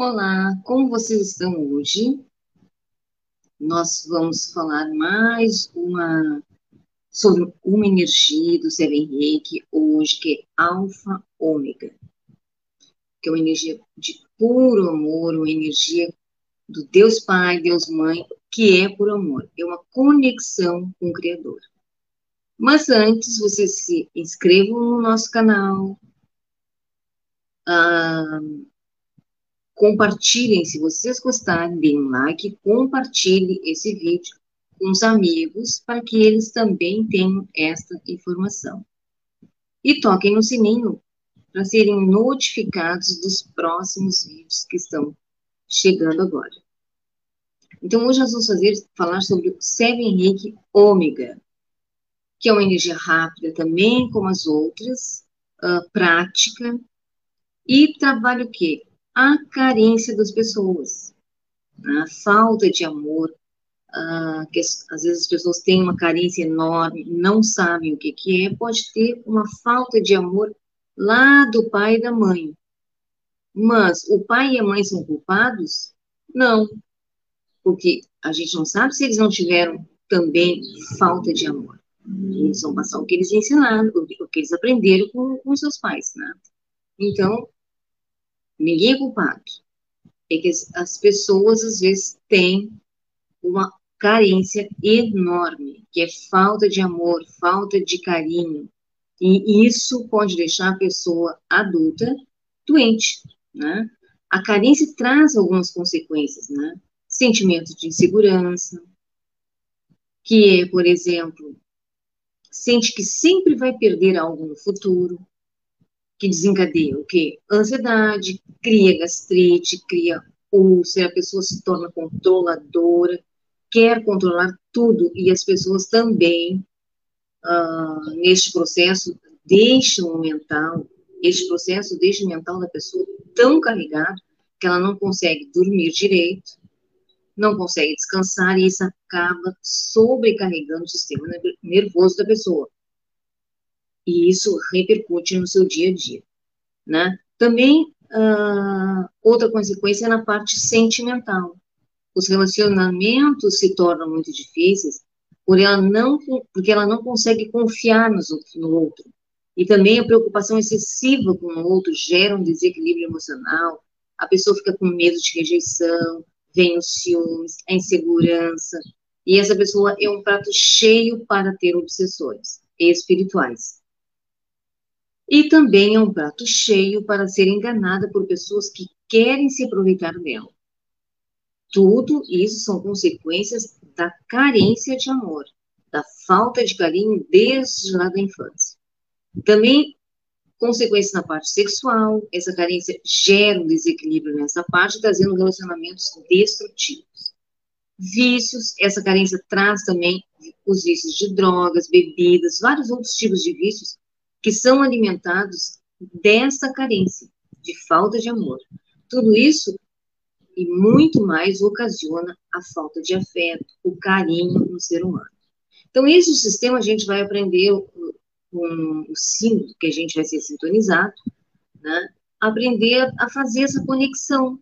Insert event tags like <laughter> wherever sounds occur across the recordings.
Olá, como vocês estão hoje? Nós vamos falar mais uma sobre uma energia do Seven Reiki hoje, que é Alfa Ômega, que é uma energia de puro amor, uma energia do Deus Pai, Deus Mãe, que é por amor, é uma conexão com o Criador. Mas antes, vocês se inscrevam no nosso canal, ah, compartilhem, se vocês gostarem, deem um like, compartilhe esse vídeo com os amigos, para que eles também tenham esta informação. E toquem no sininho, para serem notificados dos próximos vídeos que estão chegando agora. Então, hoje nós vamos fazer, falar sobre o Seven Reiki Ômega, que é uma energia rápida também, como as outras, uh, prática, e trabalha o quê? A carência das pessoas, a falta de amor, que às vezes as pessoas têm uma carência enorme, não sabem o que, que é, pode ter uma falta de amor lá do pai e da mãe. Mas o pai e a mãe são culpados? Não, porque a gente não sabe se eles não tiveram também falta de amor. Eles vão passar o que eles ensinaram, o que eles aprenderam com, com seus pais, né? Então, ninguém é culpado. É que as, as pessoas, às vezes, têm uma carência enorme, que é falta de amor, falta de carinho. E isso pode deixar a pessoa adulta doente, né? A carência traz algumas consequências, né? Sentimento de insegurança, que é, por exemplo, sente que sempre vai perder algo no futuro, que desencadeia o quê? Ansiedade, cria gastrite, cria úlcera, a pessoa se torna controladora, quer controlar tudo, e as pessoas também, uh, neste processo, deixam o mental, este processo deixa o mental da pessoa tão carregado que ela não consegue dormir direito, não consegue descansar, e isso acaba sobrecarregando o sistema nervoso da pessoa. E isso repercute no seu dia a dia, né? Também, uh, outra consequência é na parte sentimental. Os relacionamentos se tornam muito difíceis por ela não, porque ela não consegue confiar no outro. E também a preocupação excessiva com o outro gera um desequilíbrio emocional, a pessoa fica com medo de rejeição, vem os ciúmes, a insegurança, e essa pessoa é um prato cheio para ter obsessões espirituais. E também é um prato cheio para ser enganada por pessoas que querem se aproveitar dela. Tudo isso são consequências da carência de amor, da falta de carinho desde lá da infância. Também consequências na parte sexual, essa carência gera um desequilíbrio nessa parte, trazendo relacionamentos destrutivos. Vícios, essa carência traz também os vícios de drogas, bebidas, vários outros tipos de vícios que são alimentados dessa carência, de falta de amor. Tudo isso e muito mais ocasiona a falta de afeto, o carinho no ser humano. Então, esse sistema a gente vai aprender com o símbolo que a gente vai ser sintonizado, né? aprender a fazer essa conexão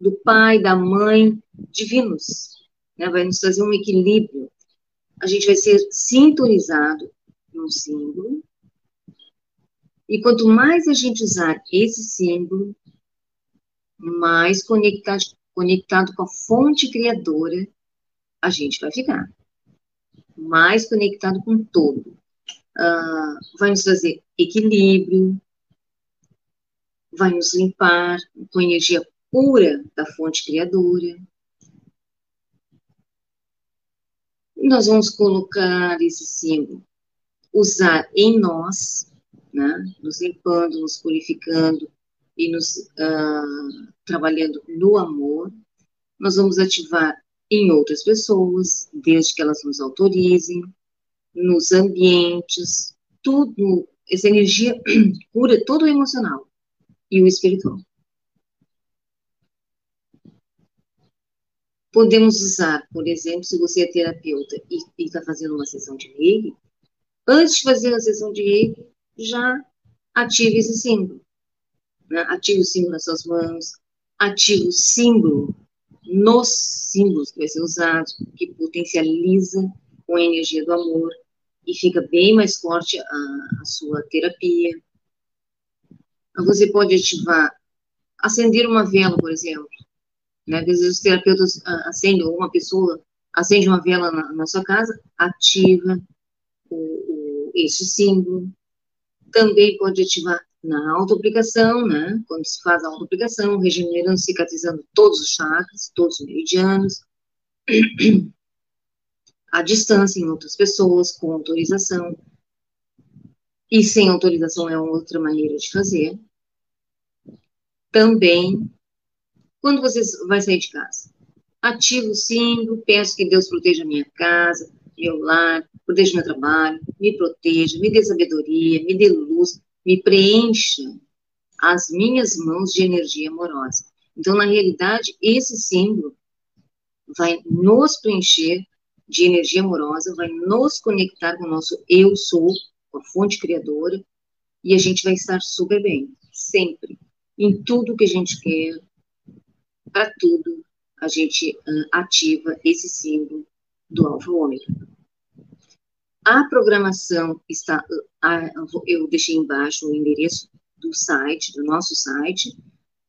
do pai, da mãe, divinos, né? vai nos trazer um equilíbrio. A gente vai ser sintonizado num símbolo, e quanto mais a gente usar esse símbolo, mais conectado, conectado com a fonte criadora a gente vai ficar. Mais conectado com todo uh, vai nos trazer equilíbrio, vai nos limpar com energia pura da fonte criadora. Nós vamos colocar esse símbolo, usar em nós, né, nos limpando, nos purificando e nos uh, trabalhando no amor. Nós vamos ativar em outras pessoas, desde que elas nos autorizem nos ambientes, tudo, essa energia <clears throat> cura todo o emocional e o espiritual. Podemos usar, por exemplo, se você é terapeuta e está fazendo uma sessão de reiki, antes de fazer a sessão de reiki, já ative esse símbolo. Né? Ative o símbolo nas suas mãos, ativa o símbolo nos símbolos que vai ser usado, que potencializa com a energia do amor e fica bem mais forte a, a sua terapia. Você pode ativar, acender uma vela, por exemplo. Né? Às vezes os terapeutas ah, acendem, ou uma pessoa acende uma vela na, na sua casa, ativa o, o, esse símbolo. Também pode ativar na autoaplicação, né? Quando se faz a autoaplicação, regenerando, cicatrizando todos os chakras, todos os meridianos. <clears throat> A distância em outras pessoas, com autorização. E sem autorização é outra maneira de fazer. Também, quando você vai sair de casa, ativo o símbolo, peço que Deus proteja a minha casa, meu lar, proteja meu trabalho, me proteja, me dê sabedoria, me dê luz, me preencha as minhas mãos de energia amorosa. Então, na realidade, esse símbolo vai nos preencher de energia amorosa, vai nos conectar com o nosso eu sou, com a fonte criadora, e a gente vai estar super bem, sempre, em tudo que a gente quer, para tudo, a gente uh, ativa esse símbolo do ômega. A programação está, eu deixei embaixo o endereço do site, do nosso site,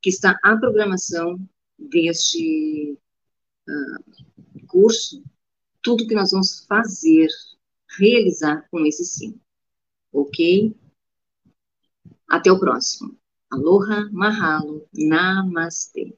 que está a programação deste uh, curso, tudo que nós vamos fazer, realizar com esse símbolo. Ok? Até o próximo. Aloha, mahalo, namastê.